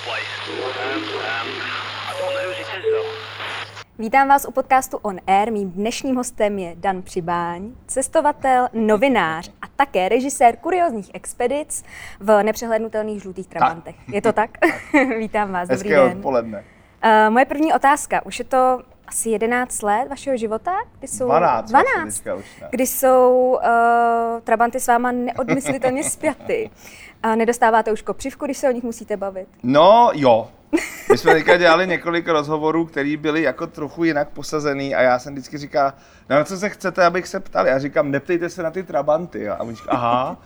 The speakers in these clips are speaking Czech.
the place. Um, um, I don't know it is though. Vítám vás u podcastu On Air. Mým dnešním hostem je Dan Přibáň, cestovatel, novinář a také režisér kuriozních expedic v nepřehlednutelných žlutých trabantech. Je to tak? Vítám vás, dobrý Hezké den. odpoledne. Uh, moje první otázka. Už je to asi 11 let vašeho života? Kdy jsou 12 vlastně 12 dneska už, ne. kdy jsou uh, trabanty s váma neodmyslitelně spjaty. A nedostáváte už kopřivku, když se o nich musíte bavit? No jo. My jsme teďka dělali několik rozhovorů, které byly jako trochu jinak posazený a já jsem vždycky říkal, no na co se chcete, abych se ptal? Já říkám, neptejte se na ty trabanty. A oni říkají, aha.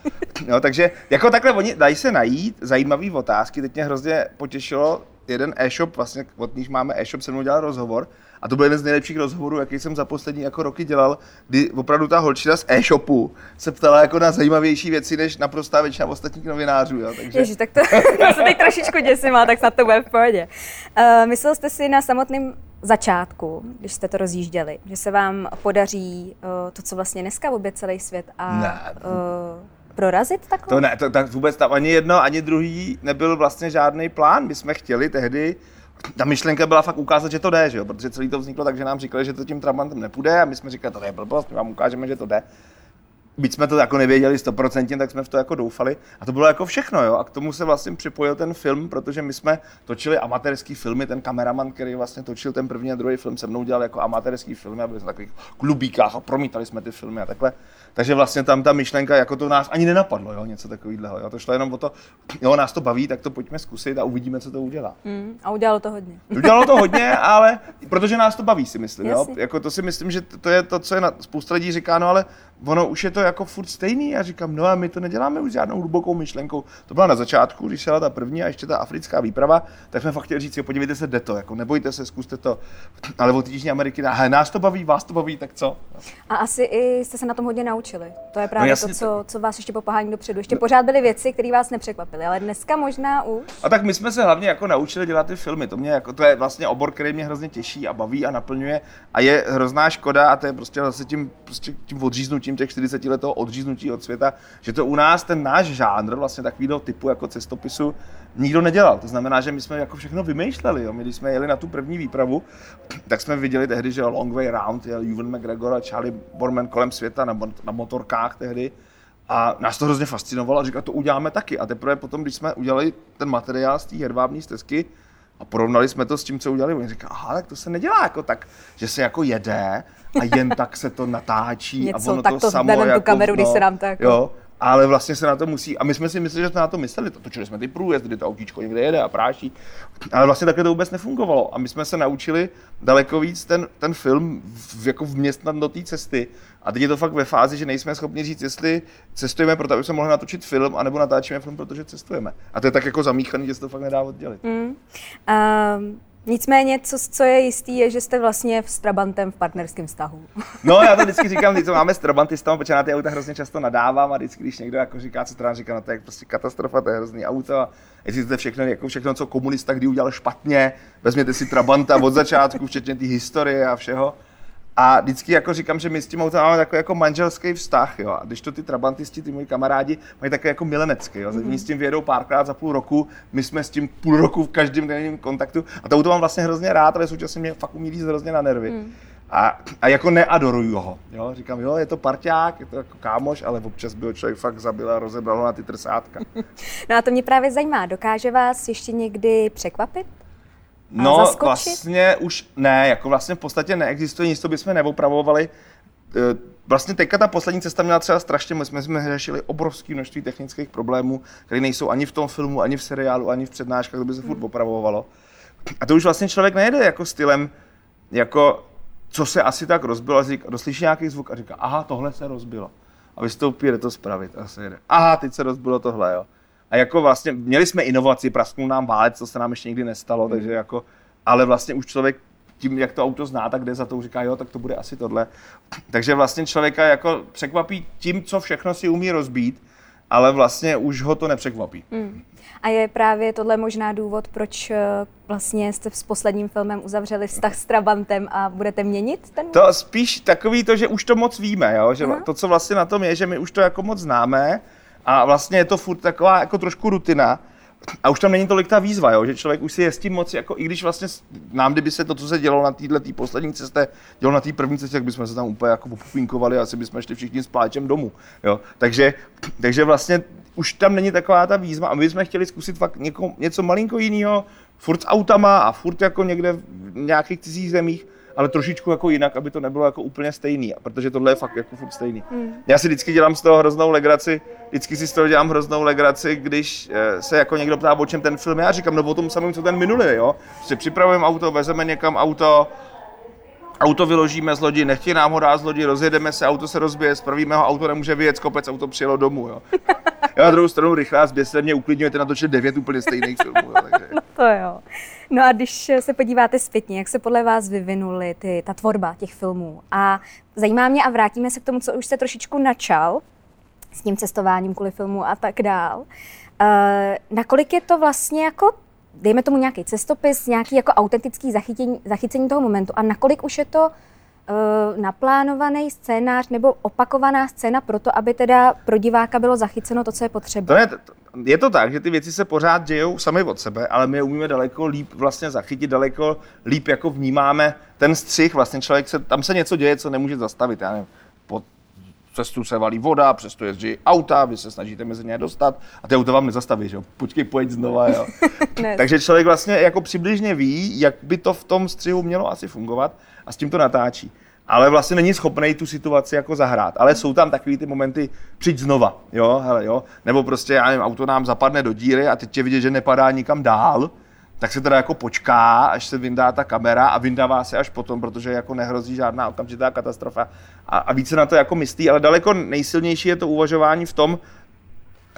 No, takže jako takhle oni dají se najít zajímavý otázky. Teď mě hrozně potěšilo jeden e-shop, vlastně od níž máme e-shop, se mnou dělal rozhovor a to byl jeden z nejlepších rozhovorů, jaký jsem za poslední jako roky dělal, kdy opravdu ta holčina z e-shopu se ptala jako na zajímavější věci, než naprostá většina ostatních novinářů. Jo. Takže... Ježiš, tak to, to se teď trošičku děsím, ale tak snad to bude v pohodě. Uh, myslel jste si na samotném začátku, když jste to rozjížděli, že se vám podaří uh, to, co vlastně dneska obě celý svět a Ne. uh, prorazit takhle? To ne, to, tak vůbec tam ani jedno, ani druhý nebyl vlastně žádný plán. My jsme chtěli tehdy, ta myšlenka byla fakt ukázat, že to jde, že jo? protože celý to vzniklo tak, že nám říkali, že to tím Trabantem nepůjde a my jsme říkali, to je blbost, my vám ukážeme, že to jde. Byť jsme to jako nevěděli stoprocentně, tak jsme v to jako doufali. A to bylo jako všechno, jo. A k tomu se vlastně připojil ten film, protože my jsme točili amatérský filmy, ten kameraman, který vlastně točil ten první a druhý film, se mnou dělal jako amatérský filmy a byli jsme v takových klubíkách a promítali jsme ty filmy a takhle. Takže vlastně tam ta myšlenka, jako to nás ani nenapadlo, jo, něco takového. Jo. To šlo jenom o to, jo, nás to baví, tak to pojďme zkusit a uvidíme, co to udělá. Mm, a udělalo to hodně. Udělalo to hodně, ale protože nás to baví, si myslím. Jo? Jako to si myslím, že to je to, co je na, spousta lidí říká, no ale ono už je to jako furt stejný. Já říkám, no a my to neděláme už žádnou hlubokou myšlenkou. To byla na začátku, když šla ta první a ještě ta africká výprava, tak jsme fakt chtěli říct, jo, podívejte se, jde to, jako nebojte se, zkuste to. Ale od Jižní Ameriky, "Hele, nás to baví, vás to baví, tak co? A asi i jste se na tom hodně naučili. To je právě jasně, to, co, co vás ještě popohání dopředu. Ještě pořád byly věci, které vás nepřekvapily, ale dneska možná už. A tak my jsme se hlavně jako naučili dělat ty filmy. To, mě jako, to je vlastně obor, který mě hrozně těší a baví a naplňuje. A je hrozná škoda, a to je prostě zase tím, prostě tím odříznutím těch 40 let toho odříznutí od světa, že to u nás ten náš žánr, vlastně takového typu jako cestopisu, nikdo nedělal. To znamená, že my jsme jako všechno vymýšleli. Jo. My, když jsme jeli na tu první výpravu, tak jsme viděli tehdy, že Long Way Round jel Ewan McGregor a Charlie Borman kolem světa na, na motorkách tehdy. A nás to hrozně fascinovalo a říkal, to uděláme taky. A teprve potom, když jsme udělali ten materiál z té hedvábní stezky a porovnali jsme to s tím, co udělali, oni říkali, aha, tak to se nedělá jako tak, že se jako jede a jen tak se to natáčí Něco, a ono tak to to samo jako, kameru, když se nám to jako- Jo, ale vlastně se na to musí, a my jsme si mysleli, že jsme na to mysleli, to točili jsme ty průjezdy, kdy to autíčko někde jede a práší, ale vlastně takhle to vůbec nefungovalo a my jsme se naučili daleko víc ten, ten film v, jako vměstnat do té cesty a teď je to fakt ve fázi, že nejsme schopni říct, jestli cestujeme proto, aby jsme mohli natočit film, anebo natáčíme film, protože cestujeme. A to je tak jako zamíchaný, že se to fakt nedá oddělit. Mm. Um, nicméně, co, co je jistý, je, že jste vlastně s Trabantem v partnerském vztahu. No, já to vždycky říkám, to máme s Trabantistama, protože na ty auta hrozně často nadávám a vždycky, když někdo jako říká, co teda říká, no to je prostě katastrofa, to je hrozný auto. A jestli to všechno, jako všechno, co komunista kdy udělal špatně, vezměte si Trabanta od začátku, včetně té historie a všeho. A vždycky jako říkám, že my s tím autem máme takový jako manželský vztah, jo. A když to ty trabantisti, ty moji kamarádi, mají takový jako milenecký, jo. Mm-hmm. s tím vědou párkrát za půl roku, my jsme s tím půl roku v každém denním kontaktu. A to auto mám vlastně hrozně rád, ale současně mě fakt umí líst hrozně na nervy. Mm. A, a jako neadoruju ho. Jo? Říkám, jo, je to parťák, je to jako kámoš, ale občas by ho člověk fakt zabil a rozebral ho na ty trsátka. No a to mě právě zajímá. Dokáže vás ještě někdy překvapit? No, zaskočit? vlastně už ne, jako vlastně v podstatě neexistuje nic, co bychom neopravovali. Eh, Vlastně teďka ta poslední cesta měla třeba strašně. My jsme řešili obrovské množství technických problémů, které nejsou ani v tom filmu, ani v seriálu, ani v přednáškách, to by se furt opravovalo. A to už vlastně člověk nejde jako stylem, jako co se asi tak rozbilo, a doslyší nějaký zvuk a říká, aha, tohle se rozbilo. A vystoupí, jde to spravit a se jede. Aha, teď se rozbilo tohle, jo. A jako vlastně, měli jsme inovaci, prasknul nám válec, co se nám ještě nikdy nestalo, takže jako, ale vlastně už člověk tím, jak to auto zná, tak jde za to, říká, jo, tak to bude asi tohle. Takže vlastně člověka jako překvapí tím, co všechno si umí rozbít, ale vlastně už ho to nepřekvapí. Mm. A je právě tohle možná důvod, proč eh, vlastně jste s posledním filmem uzavřeli vztah s Trabantem a budete měnit ten? To spíš takový to, že už to moc víme, jo? že Aha. to, co vlastně na tom je, že my už to jako moc známe a vlastně je to furt taková jako trošku rutina. a už tam není tolik ta výzva, jo, že člověk už si je s tím moc, jako i když vlastně nám, kdyby se to, co se dělo na této tý poslední cestě, dělo na té první cestě, tak bychom se tam úplně jako popupinkovali, asi bychom šli všichni s pláčem domů. Jo. Takže, takže vlastně už tam není taková ta výzva a my jsme chtěli zkusit fakt něko, něco malinko jiného, furt s autama a furt jako někde v nějakých cizích zemích, ale trošičku jako jinak, aby to nebylo jako úplně stejný, protože tohle je fakt jako furt stejný. Já si vždycky dělám z toho hroznou legraci, vždycky si z toho dělám hroznou legraci, když eh, se jako někdo ptá, o čem ten film je, já říkám, no o tom samém, co ten minulý, jo. Prostě připravujeme auto, vezeme někam auto, auto vyložíme z lodi, nechtějí nám ho dát z lodi, rozjedeme se, auto se rozbije, spravíme ho, auto nemůže vyjet kopec, auto přijelo domů, jo. Já na druhou stranu rychlá zběsile mě uklidňujete natočit devět úplně stejných filmů, jo, takže. To jo. No a když se podíváte zpětně, jak se podle vás vyvinuly ty, ta tvorba těch filmů? A zajímá mě, a vrátíme se k tomu, co už jste trošičku načal, s tím cestováním kvůli filmu a tak dál. Uh, nakolik je to vlastně jako, dejme tomu nějaký cestopis, nějaký jako autentický zachytění, zachycení toho momentu a nakolik už je to naplánovaný scénář nebo opakovaná scéna pro to, aby teda pro diváka bylo zachyceno to, co je potřeba? To to- je to tak, že ty věci se pořád dějou sami od sebe, ale my je umíme daleko líp vlastně zachytit, daleko líp jako vnímáme ten střih, vlastně člověk se, tam se něco děje, co nemůže zastavit, já nevím, cestu se valí voda, přesto jezdí auta, vy se snažíte mezi ně dostat a ty auto vám nezastaví, že jo, počkej, pojď znova, jo. Takže člověk vlastně jako přibližně ví, jak by to v tom střihu mělo asi fungovat a s tím to natáčí. Ale vlastně není schopný tu situaci jako zahrát. Ale jsou tam takový ty momenty, přijď znova, jo, hele, jo. Nebo prostě, já nevím, auto nám zapadne do díry a teď tě vidět, že nepadá nikam dál, tak se teda jako počká, až se vyndá ta kamera a vyndává se až potom, protože jako nehrozí žádná okamžitá katastrofa. A, a více na to jako myslí, ale daleko nejsilnější je to uvažování v tom,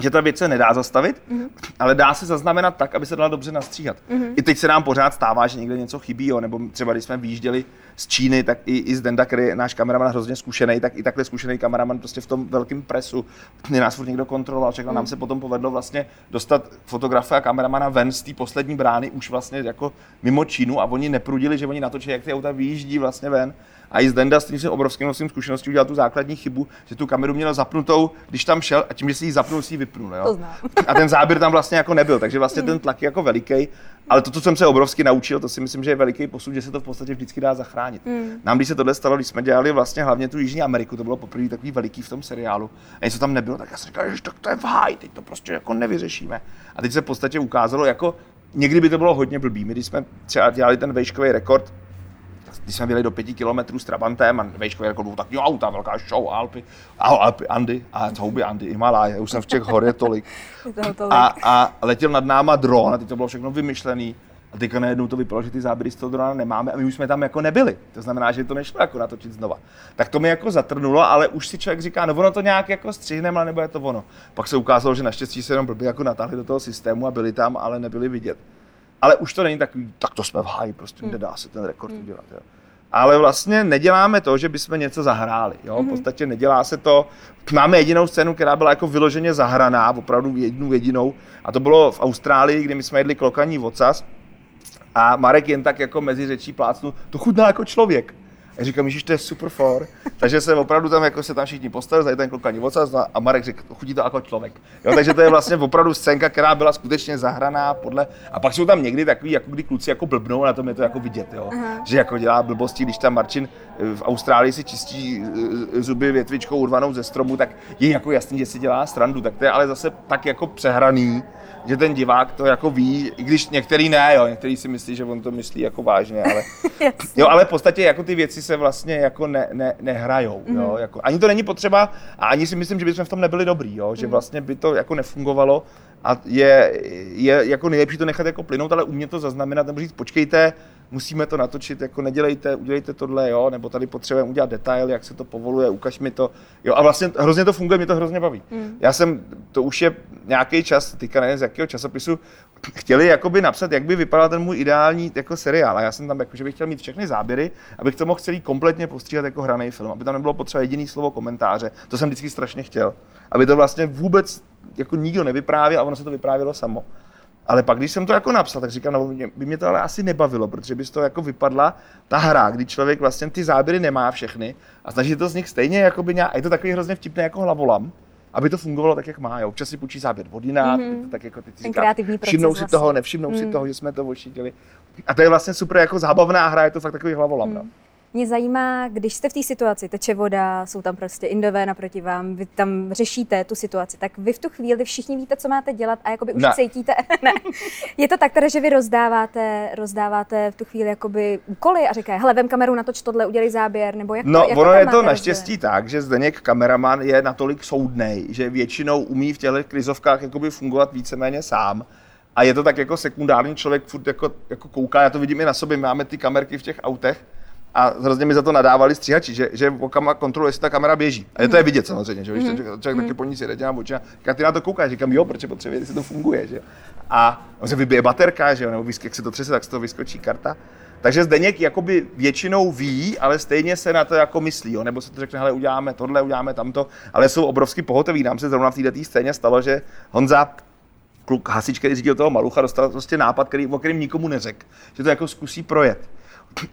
že ta věc se nedá zastavit, mm-hmm. ale dá se zaznamenat tak, aby se dala dobře nastříhat. Mm-hmm. I teď se nám pořád stává, že někde něco chybí, jo, nebo třeba když jsme vyjížděli z Číny, tak i, i z Denda, který je náš kameraman hrozně zkušený, tak i takhle zkušený kameraman prostě v tom velkém presu, kdy nás furt někdo kontroloval, všechno nám se potom povedlo vlastně dostat fotografa a kameramana ven z té poslední brány už vlastně jako mimo Čínu a oni neprudili, že oni natočí, jak ty auta vyjíždí vlastně ven. A i z Denda s tím jsem obrovským nosím zkušeností udělal tu základní chybu, že tu kameru měl zapnutou, když tam šel a tím, že si ji zapnul, si ji vypnul. Jo? A ten záběr tam vlastně jako nebyl, takže vlastně ten tlak je jako veliký. Ale to, co jsem se obrovsky naučil, to si myslím, že je veliký posun, že se to v podstatě vždycky dá zachránit. Nám, když se tohle stalo, když jsme dělali vlastně hlavně tu Jižní Ameriku, to bylo poprvé takový veliký v tom seriálu, a něco tam nebylo, tak já jsem říkal, že tak to je v háji, teď to prostě jako nevyřešíme. A teď se v podstatě ukázalo, jako někdy by to bylo hodně blbý. My, když jsme třeba dělali ten vejškový rekord, když jsme byli do pěti kilometrů s Trabantem a vejškový rekord byl takový auta, velká show, Alpy, a Alpy, Andy, a houby Andy, Himalaj, už jsem v těch hor je tolik. A, a letěl nad náma dron a teď to bylo všechno vymyšlený. A teďka najednou to vypadalo, že ty záběry z toho drona nemáme a my už jsme tam jako nebyli. To znamená, že to nešlo jako natočit znova. Tak to mi jako zatrnulo, ale už si člověk říká, no ono to nějak jako střihneme, ale nebo je to ono. Pak se ukázalo, že naštěstí se jenom blbě jako natáhli do toho systému a byli tam, ale nebyli vidět. Ale už to není takový, tak to jsme v háji, prostě nedá se ten rekord udělat. Jo. Ale vlastně neděláme to, že bychom něco zahráli. Jo? V podstatě nedělá se to. Máme jedinou scénu, která byla jako vyloženě zahraná, opravdu jednu jedinou. A to bylo v Austrálii, kdy my jsme jedli klokaní vocas. A Marek jen tak jako mezi řečí plácnu, to chutná jako člověk. A říkám, že to je super for. Takže se opravdu tam jako se tam všichni postavili, tady ten klokaní vocas no a Marek řekl, chutí to jako člověk. Jo, takže to je vlastně opravdu scénka, která byla skutečně zahraná podle. A pak jsou tam někdy takový, jako kdy kluci jako blbnou, na tom je to jako vidět, jo. že jako dělá blbosti, když tam Marčin eh, v Austrálii si čistí eh, zuby větvičkou urvanou ze stromu, tak je jako jasný, že si dělá srandu. Tak to je ale zase tak jako přehraný, že ten divák to jako ví, i když některý ne, jo, některý si myslí, že on to myslí jako vážně, ale jo, ale v podstatě jako ty věci se vlastně jako ne, ne, nehrajou, jo, jako, ani to není potřeba a ani si myslím, že bychom v tom nebyli dobrý, jo, že vlastně by to jako nefungovalo a je, je jako nejlepší to nechat jako plynout, ale umět to zaznamenat nebo říct, počkejte, musíme to natočit, jako nedělejte, udělejte tohle, jo, nebo tady potřebujeme udělat detail, jak se to povoluje, ukaž mi to, jo, a vlastně hrozně to funguje, mě to hrozně baví. Mm. Já jsem, to už je nějaký čas, teďka nevím z jakého časopisu, chtěli jakoby napsat, jak by vypadal ten můj ideální jako seriál. A já jsem tam, jako, že bych chtěl mít všechny záběry, abych to mohl celý kompletně postříhat jako hraný film, aby tam nebylo potřeba jediný slovo komentáře. To jsem vždycky strašně chtěl. Aby to vlastně vůbec jako nikdo nevyprávěl a ono se to vyprávělo samo. Ale pak, když jsem to jako napsal, tak říkám, no, mě- by mě to ale asi nebavilo, protože by z toho jako vypadla ta hra, kdy člověk vlastně ty záběry nemá všechny a snaží to z nich stejně, jako by nějak, a je to takový hrozně vtipný jako hlavolam, aby to fungovalo tak, jak má. Jo. Občas si půjčí záběr vodina, mm-hmm. tak jako teď si říká, všimnou si vlastně. toho, nevšimnou si toho, že jsme to ošidili. A to je vlastně super jako zábavná hra, je to fakt takový hlavolam. No. Mě zajímá, když jste v té situaci, teče voda, jsou tam prostě indové naproti vám, vy tam řešíte tu situaci, tak vy v tu chvíli všichni víte, co máte dělat a jakoby už Ne. cítíte. ne. Je to tak teda, že vy rozdáváte, rozdáváte v tu chvíli jakoby úkoly a říkají, hele, vem kameru, natoč tohle, udělej záběr, nebo jak No, jak ono je to naštěstí tak, že Zdeněk kameraman je natolik soudnej, že většinou umí v těchto krizovkách jakoby fungovat víceméně sám. A je to tak jako sekundární člověk, furt jako, jako kouká, já to vidím i na sobě, máme ty kamerky v těch autech a hrozně mi za to nadávali stříhači, že, že okama kontroluje, jestli ta kamera běží. A je to je vidět samozřejmě, že mm. člověk, člověk taky po ní si jde těma očima, říká, ty na to koukáš, říkám, jo, protože potřebuje, jestli to funguje, že? A on se vybije baterka, že jo, nebo jak se to třese, tak z toho vyskočí karta. Takže Zdeněk jakoby většinou ví, ale stejně se na to jako myslí, jo? nebo se to řekne, hele, uděláme tohle, uděláme tamto, ale jsou obrovsky pohotoví. Nám se zrovna v této scéně stalo, že Honza kluk hasič, který řídil toho malucha, dostal prostě nápad, který, o kterém nikomu neřekl, že to jako zkusí projet.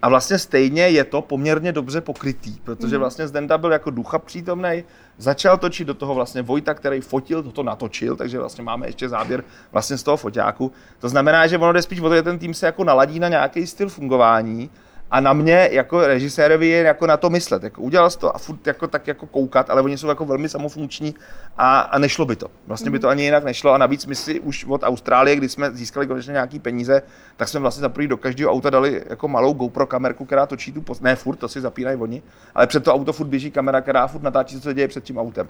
A vlastně stejně je to poměrně dobře pokrytý, protože vlastně Zdenda byl jako ducha přítomný, začal točit do toho vlastně Vojta, který fotil, toto natočil, takže vlastně máme ještě záběr vlastně z toho foťáku. To znamená, že ono jde spíš o to, že ten tým se jako naladí na nějaký styl fungování a na mě jako režisérovi je jako na to myslet. Jako udělal jsi to a furt jako tak jako koukat, ale oni jsou jako velmi samofunkční a, a nešlo by to. Vlastně by to ani jinak nešlo a navíc my si už od Austrálie, kdy jsme získali konečně nějaký peníze, tak jsme vlastně za první do každého auta dali jako malou GoPro kamerku, která točí tu post... Ne furt, to si zapínají oni, ale před to auto furt běží kamera, která furt natáčí, co se děje před tím autem.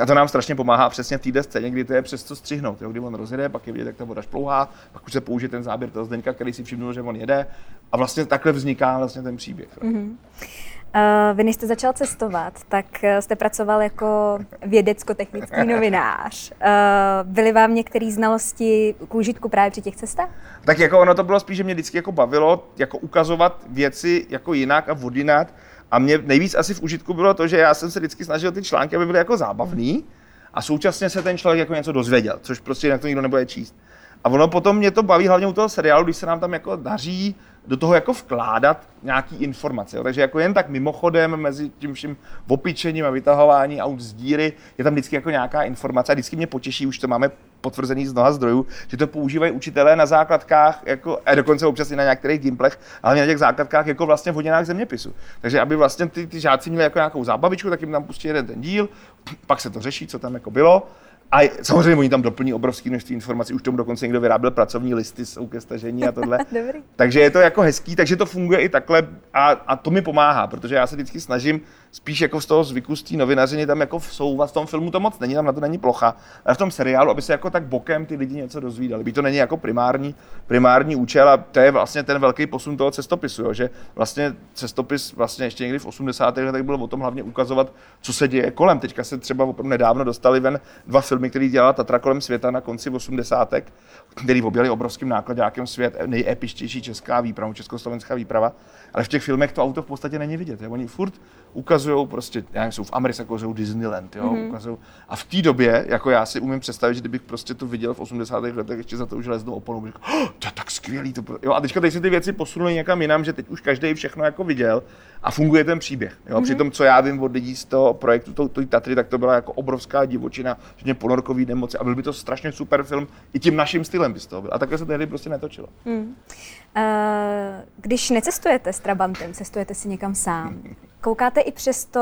A to nám strašně pomáhá přesně v této scéně, kdy to je přes co střihnout. Jo? Kdy on rozjede, pak je vidět, jak ta voda šplouhá, pak už se použije ten záběr toho Zdeňka, který si všimnul, že on jede. A vlastně takhle vzniká vlastně ten příběh. Mm-hmm. Vy než jste začal cestovat, tak uh, jste pracoval jako vědecko-technický novinář. Uh, byly vám některé znalosti k užitku právě při těch cestách? Tak jako ono to bylo spíš, že mě vždycky jako bavilo jako ukazovat věci jako jinak a vodinat. A mě nejvíc asi v užitku bylo to, že já jsem se vždycky snažil ty články, aby byly jako zábavný a současně se ten člověk jako něco dozvěděl, což prostě jinak to nikdo nebude číst. A ono potom mě to baví hlavně u toho seriálu, když se nám tam jako daří do toho jako vkládat nějaký informace. Jo. Takže jako jen tak mimochodem mezi tím vším opičením a vytahování aut z díry je tam vždycky jako nějaká informace a vždycky mě potěší, už to máme potvrzený z mnoha zdrojů, že to používají učitelé na základkách, jako, a dokonce občas i na některých gimplech, ale na těch základkách jako vlastně v hodinách zeměpisu. Takže aby vlastně ty, ty žáci měli jako nějakou zábavičku, tak jim tam pustí jeden ten díl, pak se to řeší, co tam jako bylo. A samozřejmě oni tam doplní obrovské množství informací, už tomu dokonce někdo vyráběl pracovní listy, jsou ke stažení a tohle. Dobrý. Takže je to jako hezký, takže to funguje i takhle a, a to mi pomáhá, protože já se vždycky snažím spíš jako z toho zvyku z té novinařiny tam jako vsouvat v tom filmu to moc není, tam na to není plocha, ale v tom seriálu, aby se jako tak bokem ty lidi něco dozvídali. By to není jako primární, primární účel a to je vlastně ten velký posun toho cestopisu, jo, že vlastně cestopis vlastně ještě někdy v 80. letech byl o tom hlavně ukazovat, co se děje kolem. Teďka se třeba opravdu nedávno dostali ven dva filmy, který dělala Tatra kolem světa na konci 80. který objeli obrovským nákladňákem svět, nejepičtější česká výprava, československá výprava, ale v těch filmech to auto v podstatě není vidět. Jo. Oni furt ukazují prostě, já nevím, jsou v Americe, ukazují Disneyland, jo, mm-hmm. ukazují. A v té době, jako já si umím představit, že kdybych prostě to viděl v 80. letech ještě za to už železnou oponu, bych řekl, oh, to je tak skvělý. To... pro-" Jo, a teďka teď se ty věci posunuly někam jinam, že teď už každý všechno jako viděl a funguje ten příběh. Jo. Mm-hmm. Přitom, co já vím od lidí z toho projektu, to, to Tatry, tak to byla jako obrovská divočina, že ponorkový nemoci a byl by to strašně super film, i tím naším stylem by z toho byl. A takhle se tehdy prostě netočilo. Uh, když necestujete s Trabantem, cestujete si někam sám, koukáte i přesto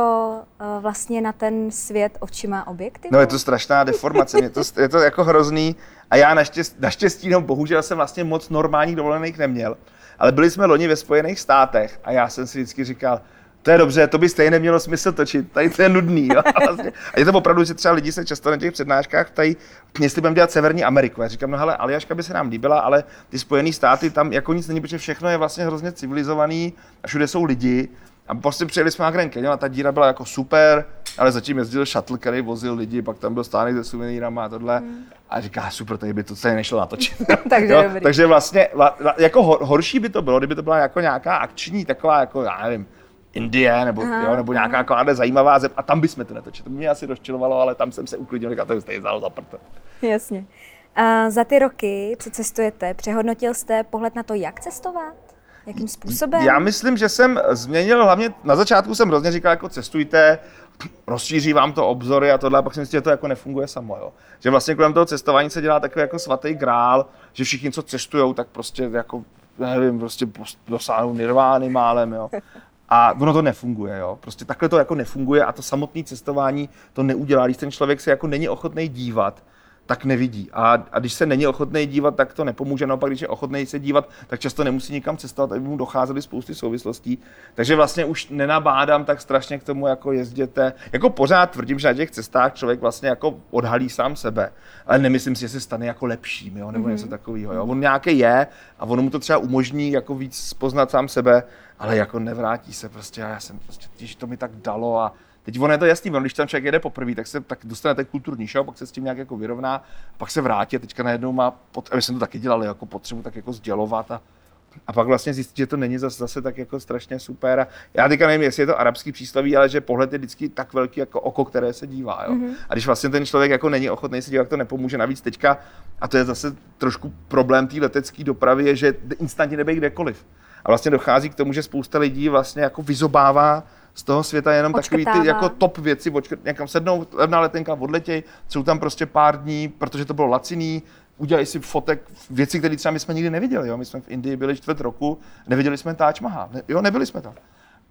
uh, vlastně na ten svět očima objektivu? No je to strašná deformace, je to, je to jako hrozný a já naštěstí, naštěstí no bohužel jsem vlastně moc normálních dovolených neměl, ale byli jsme loni ve Spojených státech a já jsem si vždycky říkal, to je dobře, to by stejně nemělo smysl točit, tady to je nudný. Jo? A, vlastně, a je to opravdu, že třeba lidi se často na těch přednáškách ptají, jestli budeme dělat Severní Ameriku. Já říkám, no hele, Aljaška by se nám líbila, ale ty Spojené státy tam jako nic není, protože všechno je vlastně hrozně civilizovaný a všude jsou lidi. A prostě přijeli jsme na Grand Canyon a ta díra byla jako super, ale zatím jezdil shuttle, který vozil lidi, pak tam byl stánek se suvenýrama a tohle. Hmm. A říká, super, tady by to celé nešlo natočit. Takže jo? dobrý. Takže vlastně, la- la- jako hor, horší by to bylo, kdyby to byla jako nějaká akční, taková, jako, já nevím, Indie, nebo, Aha, jo, nebo nějaká taková zajímavá zem, a tam bychom to netočili. To mě asi rozčilovalo, ale tam jsem se uklidnil, říkal, to je stejně za prd. Jasně. A za ty roky, co cestujete, přehodnotil jste pohled na to, jak cestovat? Jakým způsobem? Já myslím, že jsem změnil hlavně, na začátku jsem hrozně říkal, jako cestujte, rozšíří vám to obzory a tohle, a pak si myslím, že to jako nefunguje samo, jo. Že vlastně kolem toho cestování se dělá takový jako svatý grál, že všichni, co cestují, tak prostě jako, nevím, prostě dosáhnou nirvány málem, jo. A ono to nefunguje, jo. Prostě takhle to jako nefunguje a to samotné cestování to neudělá. Když ten člověk se jako není ochotný dívat, tak nevidí. A, a když se není ochotný dívat, tak to nepomůže. Naopak, když je ochotný se dívat, tak často nemusí nikam cestovat, aby mu docházely spousty souvislostí. Takže vlastně už nenabádám tak strašně k tomu, jako jezděte. Jako pořád tvrdím, že na těch cestách člověk vlastně jako odhalí sám sebe, ale nemyslím si, že se stane jako lepším, jo, nebo mm-hmm. něco takového. Jo. On nějaký je a ono mu to třeba umožní jako víc poznat sám sebe, ale jako nevrátí se prostě. A já jsem prostě, když to mi tak dalo a Teď ono je to jasný, když tam člověk jede poprvé, tak se tak dostane ten kulturní show, pak se s tím nějak jako vyrovná, pak se vrátí a teďka najednou má, pot, a my jsme to taky dělali, jako potřebu tak jako sdělovat a, a pak vlastně zjistit, že to není zase, zase tak jako strašně super. A já teďka nevím, jestli je to arabský příslaví, ale že pohled je vždycky tak velký jako oko, které se dívá. Jo? Mm-hmm. A když vlastně ten člověk jako není ochotný se dívat, to nepomůže. Navíc teďka, a to je zase trošku problém té letecké dopravy, je, že instantně nebej kdekoliv. A vlastně dochází k tomu, že spousta lidí vlastně jako vyzobává z toho světa jenom takový ty jako top věci, odškrt, někam sednou, levná letenka, odletěj, jsou tam prostě pár dní, protože to bylo laciný, udělají si fotek, věci, které třeba my jsme nikdy neviděli. Jo? My jsme v Indii byli čtvrt roku, neviděli jsme Taj Mahal. Ne, jo, nebyli jsme tam.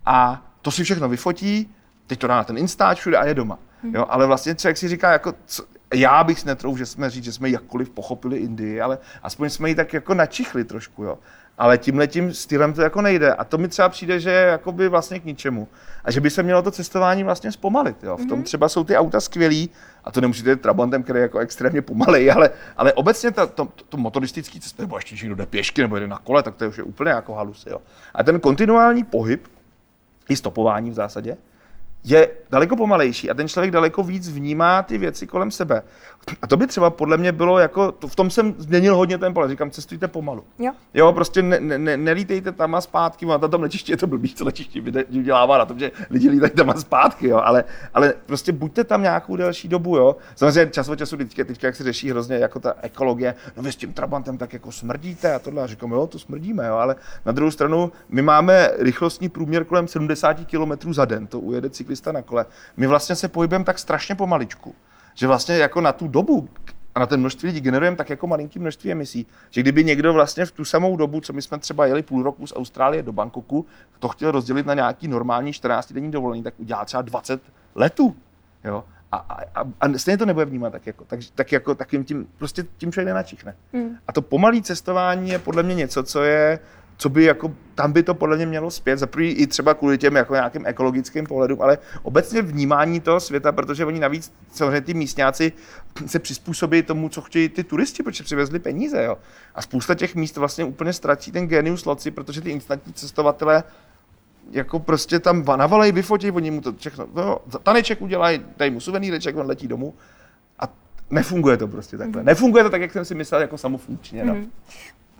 A to si všechno vyfotí, teď to dá na ten Instač všude a je doma. Hmm. Jo? Ale vlastně člověk si říká, jako, co, já bych si netrouf, že jsme říct, že jsme jakkoliv pochopili Indii, ale aspoň jsme ji tak jako načichli trošku. Jo? Ale tímhle tím stylem to jako nejde. A to mi třeba přijde, že je jakoby vlastně k ničemu. A že by se mělo to cestování vlastně zpomalit. Jo. V tom mhm. třeba jsou ty auta skvělý, a to nemusíte jít Trabantem, který je jako extrémně pomalej, ale, ale obecně to, to, to motoristický cesto, nebo ještě když jde pěšky nebo jde na kole, tak to je už je úplně jako halus. Jo. A ten kontinuální pohyb, i stopování v zásadě, je daleko pomalejší a ten člověk daleko víc vnímá ty věci kolem sebe. A to by třeba podle mě bylo jako, to, v tom jsem změnil hodně ten pohled, říkám, cestujte pomalu. Jo, jo prostě ne, ne, nelítejte tam a zpátky, a tam letiště je to blbý, co letiště vydělává na tom, že lidi lítají tam a zpátky, jo, ale, ale prostě buďte tam nějakou delší dobu, jo. Samozřejmě čas od času teďka, teďka jak se řeší hrozně jako ta ekologie, no vy s tím Trabantem tak jako smrdíte a tohle, a říkám, jo, to smrdíme, jo, ale na druhou stranu my máme rychlostní průměr kolem 70 km za den, to ujede cyklista na kole. My vlastně se pohybujeme tak strašně pomaličku že vlastně jako na tu dobu a na ten množství lidí generujeme tak jako malinký množství emisí, že kdyby někdo vlastně v tu samou dobu, co my jsme třeba jeli půl roku z Austrálie do Bangkoku, to chtěl rozdělit na nějaký normální 14 denní dovolení, tak udělá třeba 20 letů. Jo? A, a, a, stejně to nebude vnímat tak jako, tak, tak jako takým tím, prostě tím člověk nenačichne. Hmm. A to pomalé cestování je podle mě něco, co je co by jako, tam by to podle mě mělo zpět, za prvý i třeba kvůli těm jako nějakým ekologickým pohledům, ale obecně vnímání toho světa, protože oni navíc, samozřejmě ty místňáci se přizpůsobí tomu, co chtějí ty turisti, protože přivezli peníze, jo. A spousta těch míst vlastně úplně ztratí ten genius loci, protože ty instantní cestovatelé jako prostě tam navalej, vyfotí, oni mu to všechno, no, taneček udělají, dají mu suvenýreček, on letí domů a nefunguje to prostě takhle. Mm-hmm. Nefunguje to tak, jak jsem si myslel, jako samofunkčně. No. Mm-hmm.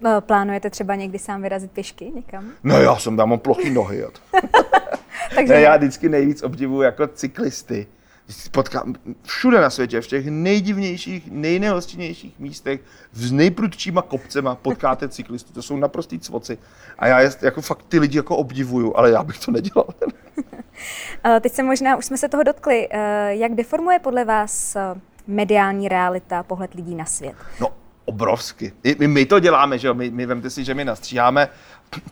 Eh, plánujete třeba někdy sám vyrazit pěšky někam? No já jsem tam mám plochý nohy. Takže... Ne, já vždycky nejvíc obdivuju jako cyklisty. Potkám všude na světě, v těch nejdivnějších, nejnehostinnějších místech, s nejprudčíma kopcema potkáte cyklisty. To jsou naprostý cvoci. A já jest, jako fakt ty lidi jako obdivuju, ale já bych to nedělal. Eh, teď se možná, už jsme se toho dotkli, eh, jak deformuje podle vás mediální realita pohled lidí na svět? No obrovsky. My, my to děláme, že jo? My, my vemte si, že my nastříháme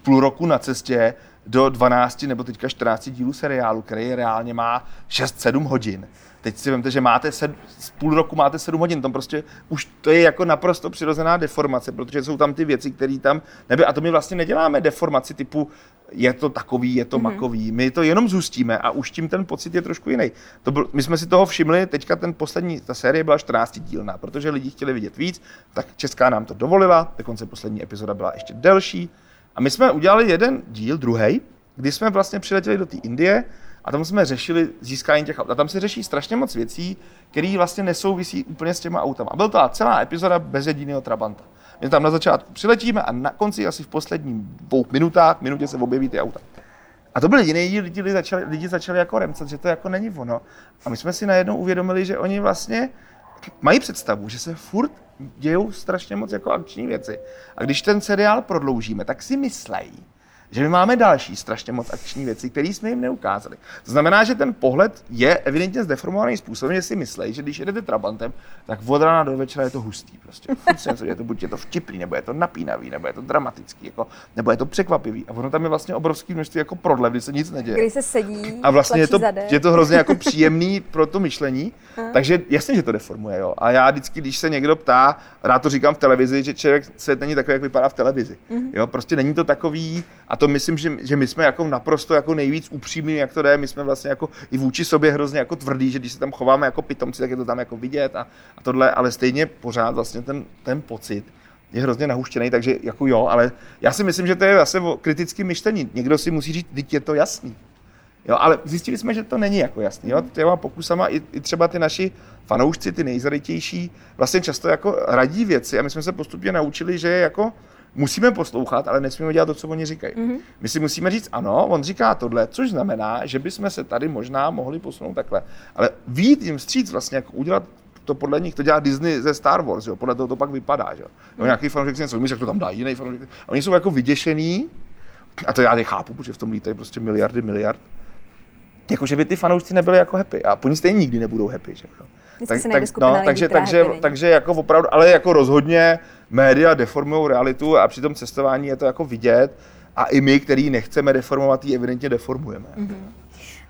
půl roku na cestě do 12 nebo teďka 14 dílů seriálu, který reálně má 6-7 hodin. Teď si vemte, že máte sed, z půl roku máte 7 hodin, tam prostě už to je jako naprosto přirozená deformace, protože jsou tam ty věci, které tam nebyly. A to my vlastně neděláme deformaci typu je to takový, je to mm-hmm. makový. My to jenom zůstíme a už tím ten pocit je trošku jiný. To byl, my jsme si toho všimli, teďka ten poslední, ta série byla 14 dílná, protože lidi chtěli vidět víc, tak Česká nám to dovolila, dokonce poslední epizoda byla ještě delší. A my jsme udělali jeden díl, druhý, kdy jsme vlastně přiletěli do té Indie a tam jsme řešili získání těch aut. A tam se řeší strašně moc věcí, které vlastně nesouvisí úplně s těma autama. A byl to celá epizoda bez jediného Trabanta. My tam na začátku přiletíme a na konci asi v posledních dvou minutách, minutě se objeví ty auta. A to byly jiné lidi, lidi začali, lidi začali jako remcat, že to jako není ono. A my jsme si najednou uvědomili, že oni vlastně mají představu, že se furt dějou strašně moc jako akční věci. A když ten seriál prodloužíme, tak si myslejí, že my máme další strašně moc akční věci, které jsme jim neukázali. To znamená, že ten pohled je evidentně zdeformovaný způsobem, že si myslí, že když jedete Trabantem, tak od rána do večera je to hustý. Prostě. Něco, je to buď je to vtipný, nebo je to napínavý, nebo je to dramatický, jako, nebo je to překvapivý. A ono tam je vlastně obrovský množství jako prodlev, kdy se nic neděje. Kdy se sedí, A vlastně je to, zadek. je to hrozně jako příjemný pro to myšlení, takže jasně, že to deformuje. Jo. A já vždycky, když se někdo ptá, rád to říkám v televizi, že člověk svět není takový, jak vypadá v televizi. Jo, prostě není to takový, a to myslím, že, že my jsme jako naprosto jako nejvíc upřímní, jak to jde, my jsme vlastně jako i vůči sobě hrozně jako tvrdí, že když se tam chováme jako pitomci, tak je to tam jako vidět a, a tohle, ale stejně pořád vlastně ten, ten pocit, je hrozně nahuštěný, takže jako jo, ale já si myslím, že to je zase o kritickém myšlení. Někdo si musí říct, teď je to jasný. Jo, ale zjistili jsme, že to není jako jasný. Jo? Těma pokusama i, i třeba ty naši fanoušci, ty nejzarytější, vlastně často jako radí věci a my jsme se postupně naučili, že jako musíme poslouchat, ale nesmíme dělat to, co oni říkají. Mm-hmm. My si musíme říct, ano, on říká tohle, což znamená, že bychom se tady možná mohli posunout takhle. Ale výjít jim vstříc vlastně, jako udělat to podle nich, to dělá Disney ze Star Wars, jo? podle toho to pak vypadá. Že? No, nějaký fanoušek si něco vymyslí, jak to tam dá jiný fanoušek. A oni jsou jako vyděšený, a to já nechápu, protože v tom lítají prostě miliardy miliard. Jako, že by ty fanoušci nebyli jako happy. A oni stejně nikdy nebudou happy. Že? jo. Najde skupina lidí, takže, takže, není. takže jako opravdu, ale jako rozhodně média deformují realitu a při tom cestování je to jako vidět. A i my, který nechceme deformovat, ji evidentně deformujeme. Mm-hmm.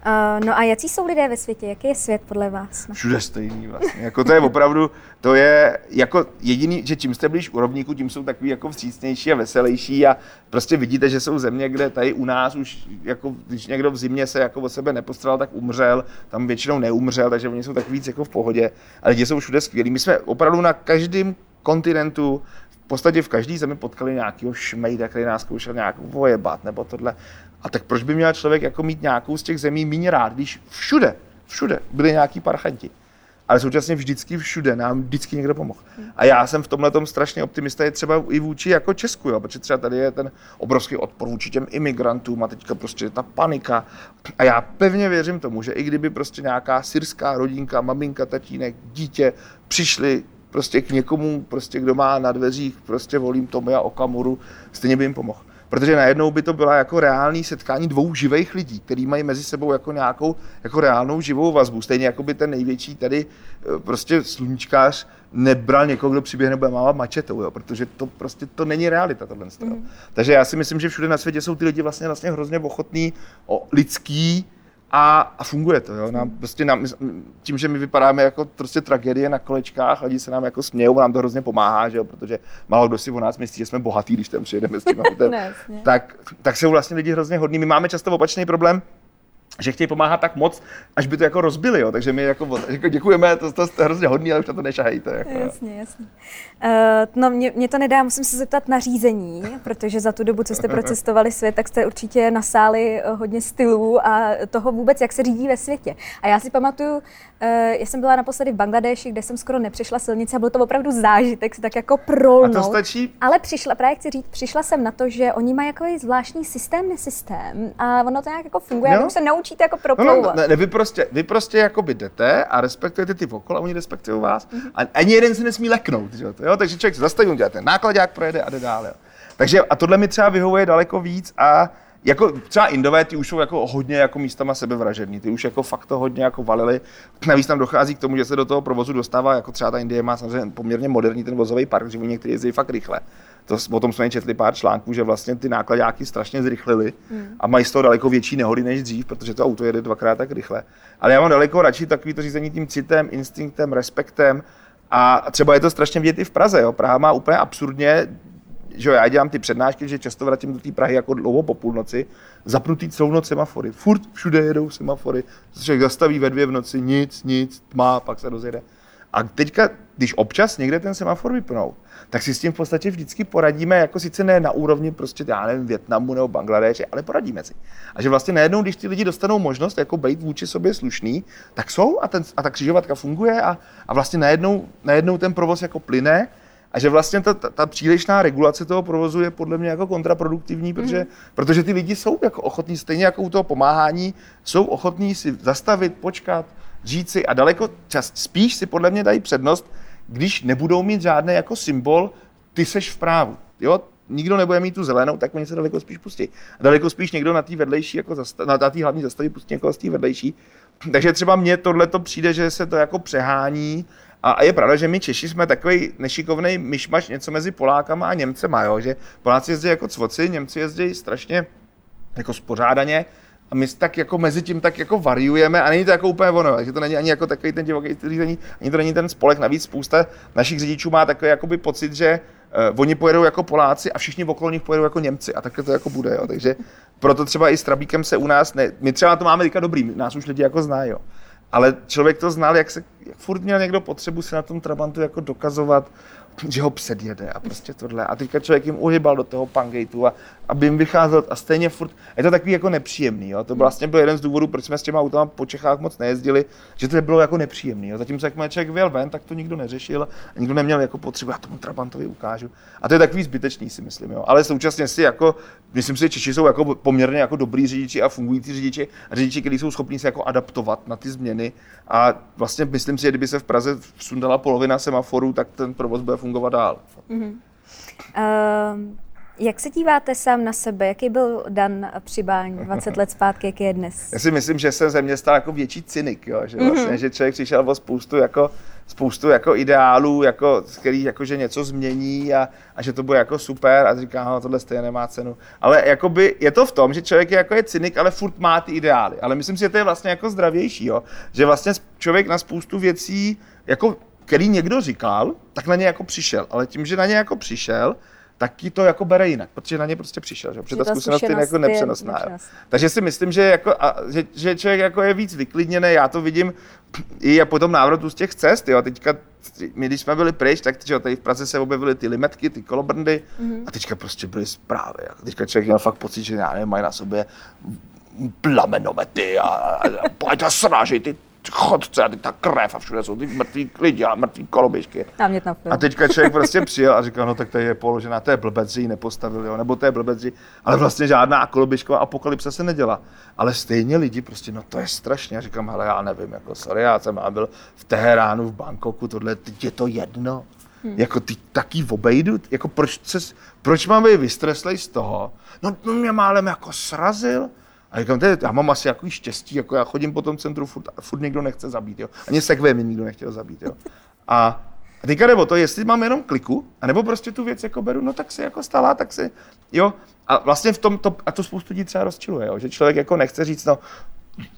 Uh, no a jaký jsou lidé ve světě? Jaký je svět podle vás? No. Všude stejný vlastně. Jako to je opravdu, to je jako jediný, že čím jste blíž u rovníku, tím jsou takový jako vstřícnější a veselější a prostě vidíte, že jsou země, kde tady u nás už, jako když někdo v zimě se jako o sebe nepostaral, tak umřel, tam většinou neumřel, takže oni jsou tak víc jako v pohodě, ale lidi jsou všude skvělí. My jsme opravdu na každém kontinentu v podstatě v každé zemi potkali nějakého šmejda, který nás zkoušel nějak vojebat nebo tohle. A tak proč by měl člověk jako mít nějakou z těch zemí méně rád, když všude, všude byli nějaký parchanti. Ale současně vždycky všude nám vždycky někdo pomohl. A já jsem v tomhle tom strašně optimista je třeba i vůči jako Česku, jo, protože třeba tady je ten obrovský odpor vůči těm imigrantům a teďka prostě ta panika. A já pevně věřím tomu, že i kdyby prostě nějaká syrská rodinka, maminka, tatínek, dítě přišli prostě k někomu, prostě kdo má na dveřích, prostě volím Tomia Okamuru, stejně by jim pomohl. Protože najednou by to byla jako reální setkání dvou živých lidí, kteří mají mezi sebou jako nějakou jako reálnou živou vazbu. Stejně jako by ten největší tady eh, prostě sluníčkář nebral někoho, kdo přiběhne bude mávat mačetou, jo, protože to prostě to není realita tohle. Mm. Takže já si myslím, že všude na světě jsou ty lidi vlastně, vlastně hrozně ochotní o lidský a, a funguje to. Jo? Nám, prostě nám, tím, že my vypadáme jako prostě tragédie na kolečkách, lidi se nám jako smějou, nám to hrozně pomáhá, že jo? protože málo kdo si o nás myslí, že jsme bohatí, když tam přijedeme s tím autem. Ne, jasně. tak, tak jsou vlastně lidi hrozně hodní. My máme často opačný problém, že chtějí pomáhat tak moc, až by to jako rozbili, jo. takže my jako, jako děkujeme, to, to jste hrozně hodný, ale už na to nešahejte. Jako. Jasně, jasně. Uh, no, mě, mě to nedá, musím se zeptat na řízení, protože za tu dobu, co jste procestovali svět, tak jste určitě nasáli eh, hodně stylů a toho vůbec, jak se řídí ve světě. A já si pamatuju, já jsem byla naposledy v Bangladeši, kde jsem skoro nepřišla silnice a byl to opravdu zážitek, se tak jako prolnout. A to stačí? Ale přišla, právě chci říct, přišla jsem na to, že oni mají jako zvláštní systém, nesystém a ono to nějak jako funguje, Jo. a už se naučíte jako No, proplouvat. no, ne, ne, vy prostě, vy prostě jakoby jdete a respektujete ty okolo, oni respektují vás. A ani jeden se nesmí leknout, že jo? Takže člověk se zastaví, on dělá ten nákladák, projede a jde dál. Jo? Takže a tohle mi třeba vyhovuje daleko víc a jako třeba Indové, ty už jsou jako hodně jako místama sebevražední, ty už jako fakt to hodně jako valili. Navíc tam dochází k tomu, že se do toho provozu dostává, jako třeba ta Indie má samozřejmě poměrně moderní ten vozový park, že oni někteří jezdí fakt rychle. To, o tom jsme četli pár článků, že vlastně ty nákladáky strašně zrychlili a mají z toho daleko větší nehody než dřív, protože to auto jede dvakrát tak rychle. Ale já mám daleko radši takový to řízení tím citem, instinktem, respektem a třeba je to strašně vidět i v Praze. Jo. Praha má úplně absurdně že jo, já dělám ty přednášky, že často vrátím do té Prahy jako dlouho po půlnoci, zapnutý celou noc semafory. Furt všude jedou semafory, člověk zastaví ve dvě v noci, nic, nic, tma, pak se rozjede. A teďka, když občas někde ten semafor vypnou, tak si s tím v podstatě vždycky poradíme, jako sice ne na úrovni prostě, já nevím, Větnamu nebo Bangladeše, ale poradíme si. A že vlastně najednou, když ty lidi dostanou možnost jako být vůči sobě slušný, tak jsou a, ten, a ta křižovatka funguje a, a vlastně najednou, najednou ten provoz jako plyne a že vlastně ta, ta, ta přílišná regulace toho provozu je podle mě jako kontraproduktivní, protože, mm. protože ty lidi jsou jako ochotní, stejně jako u toho pomáhání, jsou ochotní si zastavit, počkat, říct si a daleko čas, spíš si podle mě dají přednost, když nebudou mít žádný jako symbol, ty seš v právu. Jo? nikdo nebude mít tu zelenou, tak oni se daleko spíš pustí. A daleko spíš někdo na té vedlejší, jako zasta, na té hlavní zastavě pustí někoho z té vedlejší. Takže třeba mně tohle to přijde, že se to jako přehání a, je pravda, že my Češi jsme takový nešikovný myšmaš něco mezi Polákama a Němcema, jo? že Poláci jezdí jako cvoci, Němci jezdí strašně jako spořádaně a my tak jako mezi tím tak jako variujeme a není to jako úplně ono, takže to není ani jako takový ten divoký řízení, ani to není ten spolek. Navíc spousta našich řidičů má takový jakoby pocit, že uh, oni pojedou jako Poláci a všichni okolo nich pojedou jako Němci a takhle to jako bude. Jo. Takže proto třeba i s Trabíkem se u nás, ne, my třeba to máme teďka dobrý, nás už lidi jako znají. Jo. Ale člověk to znal, jak se jak furt měl někdo potřebu si na tom Trabantu jako dokazovat, že ho předjede a prostě tohle. A teďka člověk jim uhybal do toho pangateu a aby jim vycházel a stejně furt, je to takový jako nepříjemný. Jo? To vlastně byl jeden z důvodů, proč jsme s těma autama po Čechách moc nejezdili, že to bylo jako nepříjemný. Jo? Zatímco jakmile člověk vyjel ven, tak to nikdo neřešil, a nikdo neměl jako potřebu, já tomu Trabantovi ukážu. A to je takový zbytečný, si myslím. Jo? Ale současně si jako, myslím si, že Češi jsou jako poměrně jako dobrý řidiči a fungující řidiči, a řidiči, kteří jsou schopni se jako adaptovat na ty změny. A vlastně myslím si, že kdyby se v Praze sundala polovina semaforů, tak ten provoz bude fungovat dál. Mm-hmm. Uh, jak se díváte sám na sebe? Jaký byl Dan při bání 20 let zpátky, jaký je dnes? Já si myslím, že jsem ze mě stal jako větší cynik, jo? Že, vlastně, mm-hmm. že člověk přišel o spoustu jako spoustu jako ideálů, jako, který jako, že něco změní a, a, že to bude jako super a říká, no, tohle stejně nemá cenu. Ale jakoby je to v tom, že člověk je jako je cynik, ale furt má ty ideály. Ale myslím si, že to je vlastně jako zdravější, jo? že vlastně člověk na spoustu věcí, jako, který někdo říkal, tak na ně jako přišel. Ale tím, že na ně jako přišel, tak to jako bere jinak, protože na ně prostě přišel, že? protože ta, zkušenost je jako nepřenosná. nepřenosná. Takže si myslím, že, jako, a, že, že člověk jako je víc vyklidněný, já to vidím i po tom návratu z těch cest, jo, teďka my když jsme byli pryč, tak že, tady v Praze se objevily ty limetky, ty kolobrndy mm-hmm. a teďka prostě byly zprávy. Jako teďka člověk měl fakt pocit, že já nevím, mají na sobě plamenomety a, a, a pojď a srážej ty chodce a ty ta krev a všude jsou ty mrtví lidi a mrtví koloběžky. A teďka člověk prostě přijel a říkal, no tak tady je položená, to je blbec, ji nepostavili, jo, nebo to je blbec, ale vlastně žádná koloběžková apokalypse se nedělá. Ale stejně lidi prostě, no to je strašně. Já říkám, hele, já nevím, jako sorry, já jsem byl v Teheránu, v Bangkoku, tohle, teď je to jedno. Hmm. Jako ty taky obejdu, jako proč, ses, proč mám být vystreslej z toho? No, no mě málem jako srazil, a říkám, to je, já mám asi jako štěstí, jako já chodím po tom centru, furt, furt někdo nechce zabít, jo. Ani sekve mi nikdo nechtěl zabít, jo. A, a teďka nebo to, jestli mám jenom kliku, anebo prostě tu věc jako beru, no tak se jako stala, tak se, jo. A vlastně v tom, to, a to spoustu lidí třeba rozčiluje, jo, že člověk jako nechce říct, no,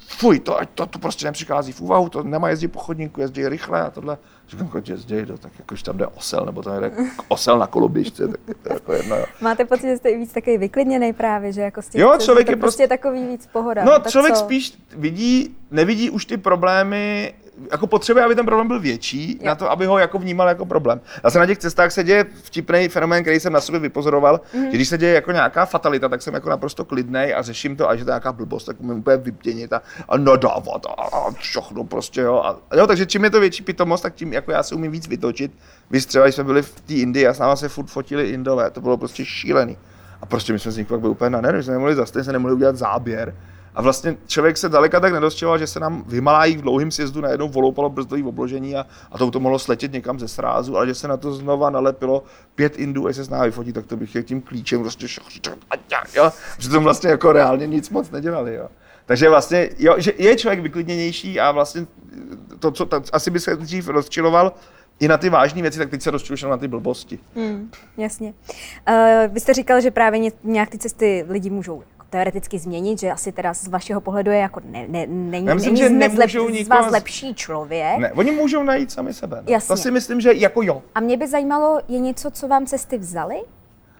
fuj, to, to, to prostě nepřichází v úvahu, to nemá jezdit po chodníku, jezdí rychle a tohle. Říkám, jako jezdí, no, tak jakož tam jde osel, nebo tam jde osel na koloběžce, tak to je jako jedno. Jo. Máte pocit, že jste víc takový vyklidněný právě, že jako z těch jo, člověk je prostě takový víc pohoda. No, člověk co? spíš vidí, nevidí už ty problémy jako potřebuje, aby ten problém byl větší, jo. na to, aby ho jako vnímal jako problém. Zase na těch cestách se děje vtipný fenomén, který jsem na sobě vypozoroval, mm-hmm. že když se děje jako nějaká fatalita, tak jsem jako naprosto klidný a řeším to, a že to je nějaká blbost, tak umím úplně vypěnit a, a nadávat a, a všechno prostě, jo. A, jo. Takže čím je to větší pitomost, tak tím jako já se umím víc vytočit. Vy třeba, když jsme byli v té Indii a s náma se furt fotili Indové, to bylo prostě šílený. A prostě my jsme z nich pak byli úplně na nervy, jsme nemohli zastavit, jsme nemohli udělat záběr a vlastně člověk se daleka tak nedostěhoval, že se nám v Himalájích v dlouhém sjezdu najednou voloupalo brzdové obložení a, a to, to mohlo sletět někam ze srázu, ale že se na to znova nalepilo pět indů, a se s námi fotí, tak to bych tím klíčem prostě že to vlastně jako reálně nic moc nedělali. Jo. Takže vlastně, jo, že je člověk vyklidněnější a vlastně to, co to, asi by se dřív rozčiloval, i na ty vážné věci, tak teď se rozčušel na ty blbosti. Mm, jasně. Uh, vy jste říkal, že právě nějak ty cesty lidi můžou teoreticky změnit, že asi teda z vašeho pohledu je jako ne, ne, není, Já myslím, není že zlep, z vás lepší člověk. Ne, oni můžou najít sami sebe. No. Jasně. To si myslím, že jako jo. A mě by zajímalo, je něco, co vám cesty vzali?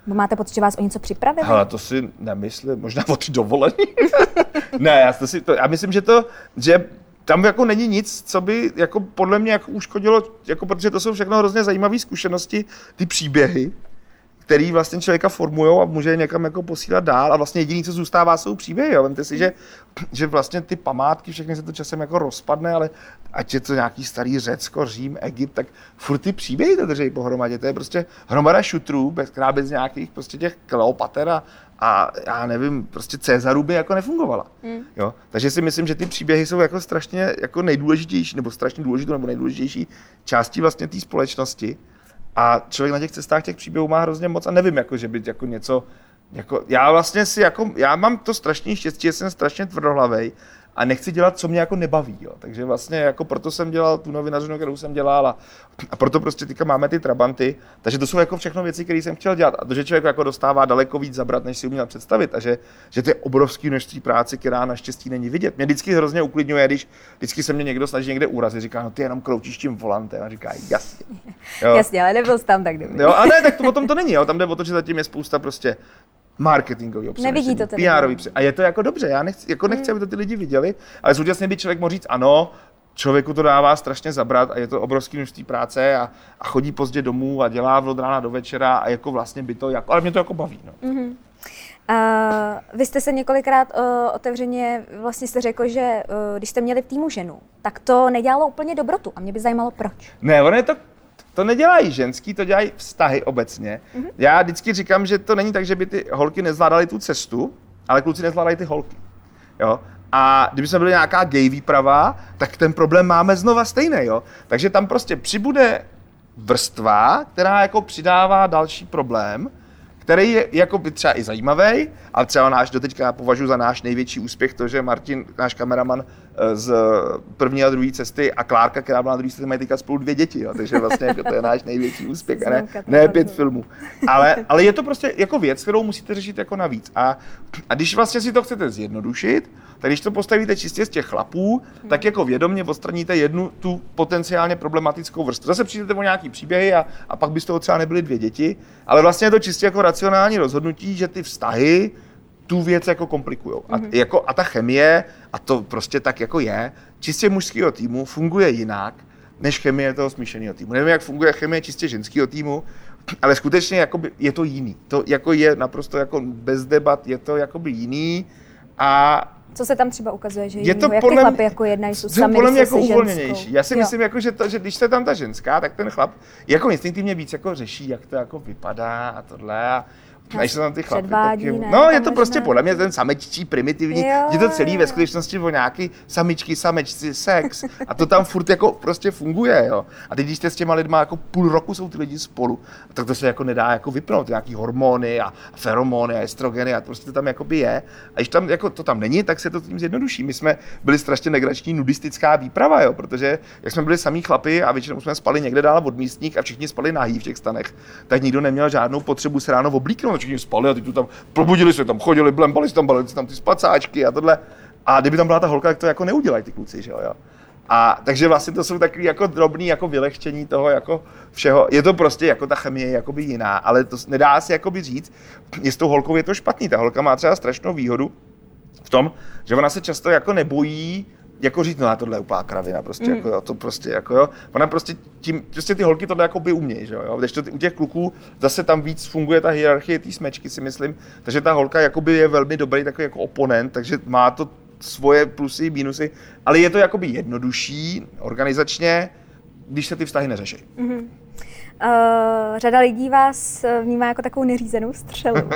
Bo máte pocit, že vás o něco připravili? Ale to si nemyslím, možná o ty dovolení. ne, já, to si, to, já myslím, že to, že tam jako není nic, co by jako podle mě jako uškodilo, jako protože to jsou všechno hrozně zajímavé zkušenosti, ty příběhy, který vlastně člověka formují a může je někam jako posílat dál a vlastně jediný, co zůstává, jsou příběhy. Jo. Vemte si, že, že vlastně ty památky, všechny se to časem jako rozpadne, ale ať je to nějaký starý Řecko, Řím, Egypt, tak furt ty příběhy to drží pohromadě. To je prostě hromada šutrů, bez, která bez nějakých prostě těch Kleopater a, a já nevím, prostě Cezarů by jako nefungovala. Hmm. Jo? Takže si myslím, že ty příběhy jsou jako strašně jako nejdůležitější, nebo strašně důležitou, nebo nejdůležitější částí vlastně té společnosti. A člověk na těch cestách těch příběhů má hrozně moc a nevím, jako, že by jako něco, jako, já vlastně si jako, já mám to strašně štěstí, že jsem strašně tvrdohlavej a nechci dělat, co mě jako nebaví. Jo. Takže vlastně jako proto jsem dělal tu novinařinu, kterou jsem dělal a, a proto prostě teďka máme ty trabanty. Takže to jsou jako všechno věci, které jsem chtěl dělat. A to, že člověk jako dostává daleko víc zabrat, než si uměl představit. A že, že to je obrovský množství práce, která naštěstí není vidět. Mě vždycky hrozně uklidňuje, když vždycky se mě někdo snaží někde urazit. Říká, no ty jenom kroučíš tím volantem. A říká, jasně. Jo. Jasně, ale nebyl jsi tam tak dobrý. Jo, a ne, tak to o tom to není. Jo. Tam jde o to, že zatím je spousta prostě marketingový obsah. Nevidí to teda. PRový A je to jako dobře, já nechci, jako nechci, aby to ty lidi viděli, ale současně by člověk mohl říct, ano, člověku to dává strašně zabrat a je to obrovský množství práce a, a chodí pozdě domů a dělá od rána do večera a jako vlastně by to, jako, ale mě to jako baví. No. Mm-hmm. Uh, vy jste se několikrát uh, otevřeně vlastně jste řekl, že uh, když jste měli v týmu ženu, tak to nedělalo úplně dobrotu a mě by zajímalo proč. Ne, ono je to to nedělají ženský, to dělají vztahy obecně. Mm-hmm. Já vždycky říkám, že to není tak, že by ty holky nezvládaly tu cestu, ale kluci nezvládají ty holky. Jo? A kdyby jsme byli nějaká gay výprava, tak ten problém máme znova stejný. Jo? Takže tam prostě přibude vrstva, která jako přidává další problém, který je jako by třeba i zajímavý, ale třeba náš doteďka považuji za náš největší úspěch to, že Martin, náš kameraman eh, z první a druhé cesty a Klárka, která byla na druhé cestě, mají teďka spolu dvě děti, jo, takže vlastně jako to je náš největší úspěch a ne, ne pět filmů. Ale, ale je to prostě jako věc, kterou musíte řešit jako navíc. A, a když vlastně si to chcete zjednodušit, tak když to postavíte čistě z těch chlapů, hmm. tak jako vědomě odstraníte jednu tu potenciálně problematickou vrstvu. Zase přijdete o nějaký příběhy a, a pak by z toho třeba nebyly dvě děti, ale vlastně je to čistě jako racionální rozhodnutí, že ty vztahy tu věc jako komplikují. A, hmm. jako, a ta chemie, a to prostě tak jako je, čistě mužského týmu funguje jinak, než chemie toho smíšeného týmu. Nevím, jak funguje chemie čistě ženského týmu, ale skutečně jakoby, je to jiný. To jako je naprosto jako bez debat, je to jakoby jiný a co se tam třeba ukazuje, že je to jak podle ty chlapy jako jednají, jsou sami podle mě jako uvolněnější. Já si jo. myslím, jako, že, to, že když se tam ta ženská, tak ten chlap jako instinktivně víc jako řeší, jak to jako vypadá a tohle. A a se tam ty chlapy taky... Ne, no, je to prostě ne. podle mě ten sameččí, primitivní, jo, je to celý ve skutečnosti o nějaký samičky, samečci, sex. A to tam furt jako prostě funguje, jo. A teď, když jste s těma lidma jako půl roku jsou ty lidi spolu, tak to se jako nedá jako vypnout, nějaký hormony a feromony a estrogeny a to prostě to tam jako by je. A když tam jako to tam není, tak se to tím zjednoduší. My jsme byli strašně negrační nudistická výprava, jo, protože jak jsme byli samý chlapy a většinou jsme spali někde dál od místních a všichni spali nahý v těch stanech, tak nikdo neměl žádnou potřebu se ráno oblíknout všichni spali a ty tu tam probudili se tam, chodili, blembali se tam, balili se tam ty spacáčky a tohle. A kdyby tam byla ta holka, tak to jako neudělají ty kluci, že jo. A takže vlastně to jsou takový jako drobný jako vylehčení toho jako všeho. Je to prostě jako ta chemie jakoby jiná, ale to nedá se jakoby říct, je s tou holkou je to špatný. Ta holka má třeba strašnou výhodu v tom, že ona se často jako nebojí jako říct, no tohle je úplná kravina, prostě, mm. jako, jo, to prostě, jako jo, ona prostě tím, prostě ty holky tohle jako by umějí, že jo, když to u těch kluků zase tam víc funguje ta hierarchie té smečky, si myslím, takže ta holka jakoby je velmi dobrý takový jako oponent, takže má to svoje plusy, mínusy, ale je to jakoby jednodušší organizačně, když se ty vztahy neřeší. Mm-hmm. Uh, řada lidí vás eh, vnímá jako takovou neřízenou střelu. Uh,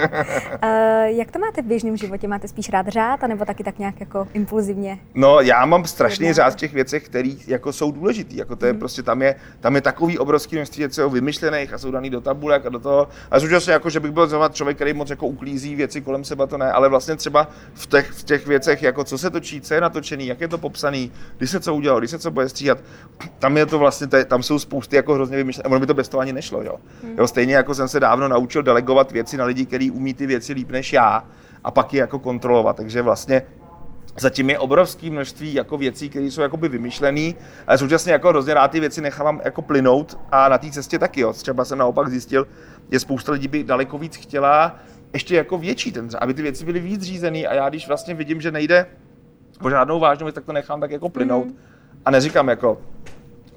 jak to máte v běžném životě? Máte spíš rád řád, anebo taky tak nějak jako impulzivně? No, já mám strašný řád v těch věcech, které jako jsou důležité. Jako to je mm. prostě tam je, tam je takový obrovský množství věcí vymyšlených a jsou daný do tabulek a do toho. A současně jako, že bych byl zrovna člověk, který moc jako uklízí věci kolem sebe, to ne, ale vlastně třeba v těch, v těch věcech, jako co se točí, co je natočený, jak je to popsaný, kdy se co udělalo, kdy se co bude stříhat, tam je to vlastně, tam jsou spousty jako hrozně vymyšlené. Ono by to bez toho ani nešlo. Jo? Hmm. Jo, stejně jako jsem se dávno naučil delegovat věci na lidi, kteří umí ty věci líp než já a pak je jako kontrolovat. Takže vlastně Zatím je obrovské množství jako věcí, které jsou jakoby vymyšlené, ale současně jako hrozně rád ty věci nechávám jako plynout a na té cestě taky. Jo. Třeba jsem naopak zjistil, že spousta lidí by daleko víc chtěla ještě jako větší ten, aby ty věci byly víc řízené a já když vlastně vidím, že nejde o žádnou vážnou věc, tak to nechám tak jako plynout mm. a neříkám jako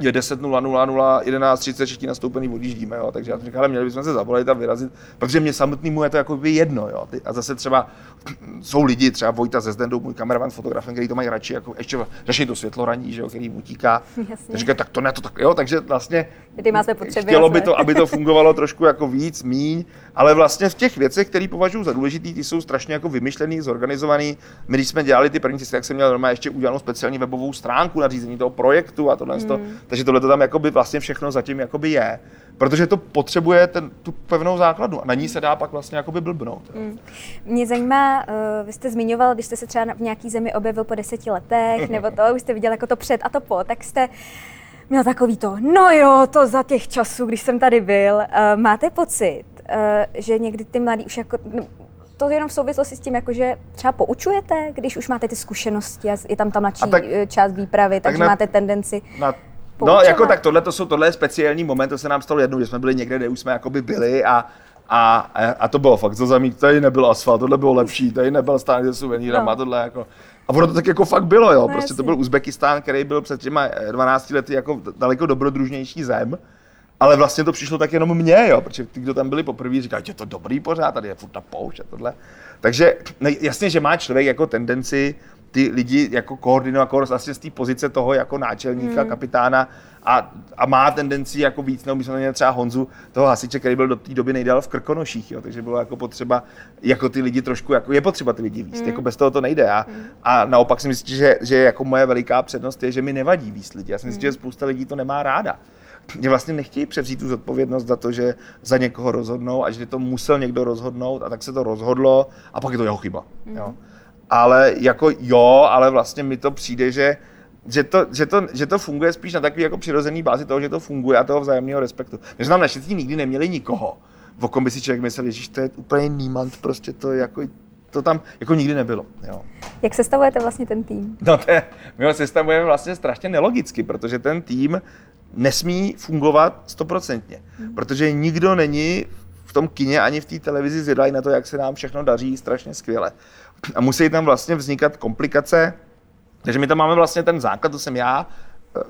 je 10.00, 11.30, všichni nastoupený odjíždíme, jo. takže já jsem říkal, ale měli bychom se zavolit a vyrazit, protože mě samotnému je to jako by jedno. Jo. A zase třeba jsou lidi, třeba Vojta ze Zdendou, můj kameraman, fotografem, který to mají radši, jako ještě řeší to světlo raní, že jo, který mu utíká. Říká, tak to ne, to tak, jo, takže vlastně Ty máte potřeby, chtělo by to, aby to fungovalo trošku jako víc, míň, ale vlastně v těch věcech, které považuji za důležitý, ty jsou strašně jako vymyšlený, zorganizovaný. My, když jsme dělali ty první cesty, tak jsem měl normálně ještě udělanou speciální webovou stránku na řízení toho projektu a tohle. Hmm. Takže tohle to tam jakoby vlastně všechno zatím jakoby je. protože to potřebuje ten, tu pevnou základnu a na ní se dá pak vlastně jakoby blbnout. Mm. Mě zajímá, uh, vy jste zmiňoval, když jste se třeba v nějaký zemi objevil po deseti letech, nebo to, už jste viděl jako to před a to po, tak jste měl takový to, no jo, to za těch časů, když jsem tady byl. Uh, máte pocit, uh, že někdy ty mladí už jako, no, to jenom v souvislosti s tím, jako že třeba poučujete, když už máte ty zkušenosti a je tam ta mladší tak, část výpravy, takže na, máte tendenci na, No, jako tak tohle, to jsou, tohle je speciální moment, to se nám stalo jednou, že jsme byli někde, kde už jsme jakoby byli a a, a to bylo fakt, to zamít, tady nebyl asfalt, tohle bylo lepší, tady nebyl stán se suvenýrama, no. tohle jako, a ono to tak jako fakt bylo, jo, no, prostě to byl Uzbekistán, který byl před těma 12 lety jako daleko dobrodružnější zem, ale vlastně to přišlo tak jenom mně, jo, protože ty, kdo tam byli poprvé, říkali, je to dobrý pořád, tady je furt ta poušť a tohle. Takže ne, jasně, že má člověk jako tendenci ty lidi jako koordinovat jako vlastně z té pozice toho jako náčelníka, hmm. kapitána a, a, má tendenci jako víc, nebo myslím třeba Honzu, toho hasiče, který byl do té doby nejdál v Krkonoších, jo, takže bylo jako potřeba jako ty lidi trošku, jako je potřeba ty lidi víc, hmm. jako bez toho to nejde. A, hmm. a naopak si myslím, že, že jako moje veliká přednost je, že mi nevadí víc lidi. Já si myslím, hmm. že spousta lidí to nemá ráda že vlastně nechtějí převzít tu zodpovědnost za to, že za někoho rozhodnou a že to musel někdo rozhodnout a tak se to rozhodlo a pak je to jeho chyba. Mm. Jo. Ale jako jo, ale vlastně mi to přijde, že že to, že, to, že to funguje spíš na takový jako přirozený bázi toho, že to funguje a toho vzájemného respektu. My jsme tam naštěstí nikdy neměli nikoho, v kom by si člověk myslel, že to je úplně nímant, prostě to jako to tam jako nikdy nebylo. Jo. Jak sestavujete vlastně ten tým? No to je, my ho sestavujeme vlastně strašně nelogicky, protože ten tým nesmí fungovat stoprocentně, hmm. protože nikdo není v tom kině ani v té televizi zvědají na to, jak se nám všechno daří strašně skvěle. A musí tam vlastně vznikat komplikace, takže my tam máme vlastně ten základ, to jsem já,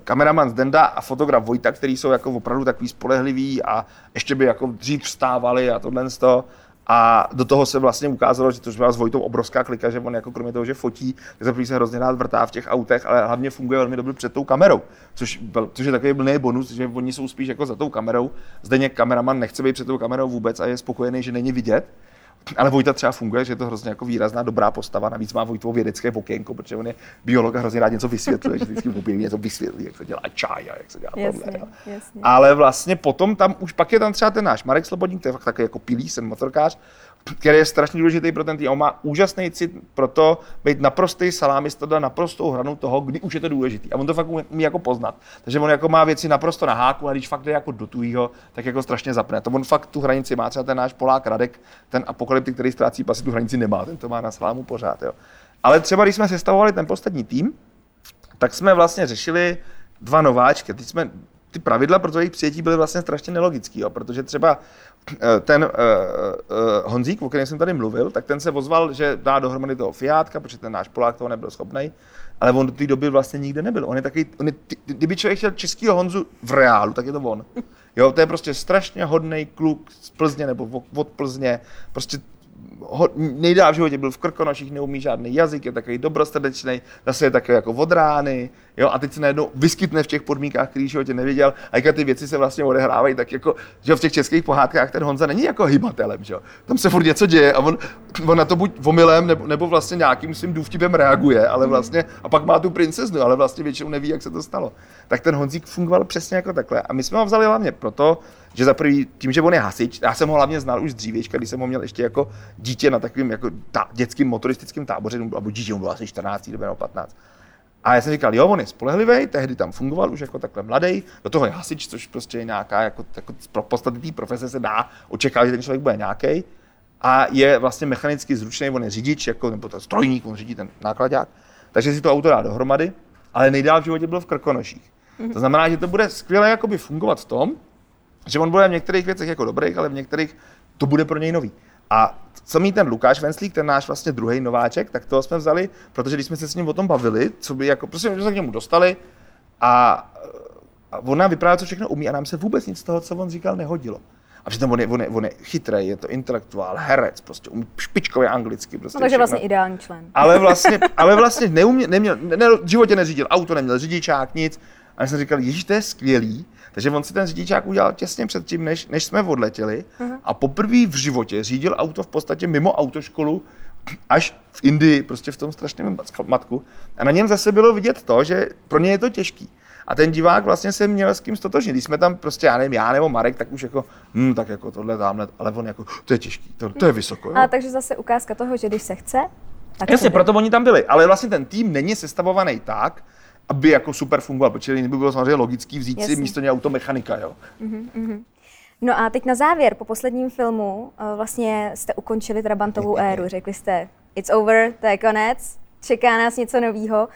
kameraman Zdenda a fotograf Vojta, který jsou jako opravdu takový spolehliví a ještě by jako dřív vstávali a tohle z toho. A do toho se vlastně ukázalo, že to byla s Vojtou obrovská klika, že on jako kromě toho, že fotí, tak se se hrozně rád vrtá v těch autech, ale hlavně funguje velmi dobře před tou kamerou, což, byl, což je takový blný bonus, že oni jsou spíš jako za tou kamerou. Zde kameraman nechce být před tou kamerou vůbec a je spokojený, že není vidět. Ale Vojta třeba funguje, že je to hrozně jako výrazná dobrá postava. Navíc má Vojtovo vědecké okénko, protože on je biolog a hrozně rád něco vysvětluje, že vždycky objeví něco vysvětlí, jak se dělá čaj a jak se dělá jasně, tohle. Jasně. Ale vlastně potom tam už pak je tam třeba ten náš Marek Slobodník, to je fakt takový jako pilíš, ten motorkář, který je strašně důležitý pro ten tým. On má úžasný cit pro to být naprostý salámista, na naprostou hranu toho, kdy už je to důležitý. A on to fakt umí jako poznat. Takže on jako má věci naprosto na háku a když fakt jde jako do tujího, tak jako strašně zapne. To on fakt tu hranici má. Třeba ten náš Polák Radek, ten apokalyptik, který ztrácí pasy, tu hranici nemá. Ten to má na salámu pořád. Jo. Ale třeba když jsme sestavovali ten poslední tým, tak jsme vlastně řešili dva nováčky. Teď jsme ty pravidla pro to jejich přijetí byly vlastně strašně nelogický, jo, protože třeba Eh, ten uh, uh, Honzík, o kterém jsem tady mluvil, tak ten se ozval, že dá dohromady toho Fiatka, protože ten náš Polák toho nebyl schopný, ale on do té doby vlastně nikde nebyl. On je takový, on je, kdyby člověk chtěl českého Honzu v reálu, tak je to on. Jo, to je prostě strašně hodný kluk z Plzně nebo od Plzně, prostě ho, nejdál v životě byl v Krkonoších, neumí žádný jazyk, je takový dobrostrdečný, zase je takový jako od rány, jo, a teď se najednou vyskytne v těch podmínkách, který v životě nevěděl, a jak ty věci se vlastně odehrávají, tak jako, že v těch českých pohádkách ten Honza není jako hybatelem, že jo. Tam se furt něco děje a on, on na to buď omylem, nebo, nebo vlastně nějakým svým důvtipem reaguje, ale vlastně, a pak má tu princeznu, ale vlastně většinou neví, jak se to stalo. Tak ten Honzík fungoval přesně jako takhle. A my jsme ho vzali hlavně proto, že za prvý, tím, že on je hasič, já jsem ho hlavně znal už z dřívějška, když jsem ho měl ještě jako dítě na takovým jako tá, dětským motoristickým táboře, nebo dítě, on byl asi 14 nebo 15. A já jsem říkal, jo, on je spolehlivý, tehdy tam fungoval už jako takhle mladý, do toho je hasič, což prostě je nějaká, jako, jako pro podstaty té profese se dá očekávat, že ten člověk bude nějaký. A je vlastně mechanicky zručný, on je řidič, jako, nebo to strojník, on řídí ten nákladák. Takže si to auto dá dohromady, ale nejdál v životě byl v Krkonoších. To znamená, že to bude skvěle jakoby fungovat v tom, že on bude v některých věcech jako dobrých, ale v některých to bude pro něj nový. A samý ten Lukáš Venslík, ten náš vlastně druhý nováček, tak toho jsme vzali, protože když jsme se s ním o tom bavili, co by jako, prostě jsme se k němu dostali a, a on nám vyprávěl, co všechno umí a nám se vůbec nic z toho, co on říkal, nehodilo. A přitom on je, on je, on je chytrý, je to intelektuál, herec, prostě umí špičkově anglicky. Prostě no, takže vlastně ideální člen. Ale vlastně, ale vlastně neumě, neměl, ne, v životě neřídil auto, neměl řidičák, nic. A já jsem říkal, ježíš, to je skvělý, takže on si ten řidičák udělal těsně předtím, než, než jsme odletěli. Uh-huh. A poprvé v životě řídil auto v podstatě mimo autoškolu až v Indii, prostě v tom strašném matku. A na něm zase bylo vidět to, že pro ně je to těžký. A ten divák vlastně se měl s kým stotožnit. Když jsme tam prostě, já nevím, já nebo Marek, tak už jako, hm, tak jako tohle tamhle, ale on jako, to je těžký, to, to je vysoko. Jo? A takže zase ukázka toho, že když se chce, tak Jasně, proto oni tam byli, ale vlastně ten tým není sestavovaný tak, aby jako super fungoval, protože by bylo samozřejmě logický vzít Jasně. si místo něj automechanika, jo. No a teď na závěr, po posledním filmu, eh, vlastně jste ukončili Trabantovou éru. Řekli jste, it's over, to je konec, čeká nás něco nového.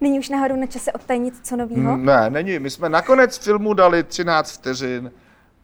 Není už náhodou na čase odtajnit co nového? Mm, Ne, není. My jsme nakonec filmu dali 13 vteřin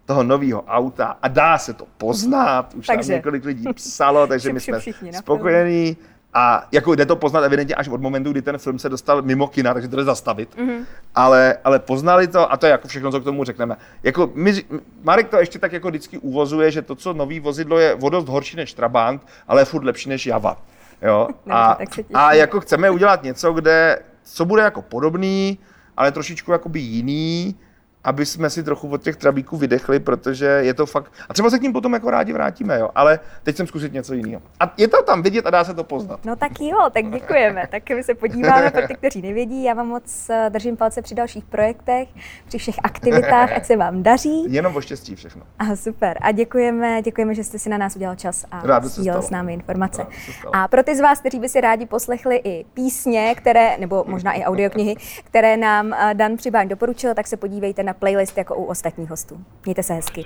toho nového auta a dá se to poznat. Už Takže. tam několik lidí psalo, takže my jsme spokojení. A jako jde to poznat evidentně až od momentu, kdy ten film se dostal mimo kina, takže to jde zastavit. Mhm. Mm-hmm. Ale, ale poznali to a to je jako všechno, co k tomu řekneme. Jako my, Marek to ještě tak jako vždycky uvozuje, že to, co nový vozidlo je o dost horší než Trabant, ale je furt lepší než Java. Jo? A, a jako chceme udělat něco, kde, co bude jako podobný, ale trošičku jakoby jiný, aby jsme si trochu od těch trabíků vydechli, protože je to fakt... A třeba se k ním potom jako rádi vrátíme, jo. Ale teď jsem zkusit něco jiného. A je to tam vidět a dá se to poznat. No tak jo, tak děkujeme. Tak my se podíváme pro ty, kteří nevědí. Já vám moc eh, držím palce při dalších projektech, při všech aktivitách, ať se vám daří. Jenom o štěstí všechno. A super. A děkujeme, děkujeme, že jste si na nás udělal čas a sdílel s námi informace. A pro ty z vás, kteří by si rádi poslechli i písně, které, nebo možná i audioknihy, které nám eh, Dan Přibáň doporučil, tak se podívejte na playlist jako u ostatních hostů. Mějte se hezky.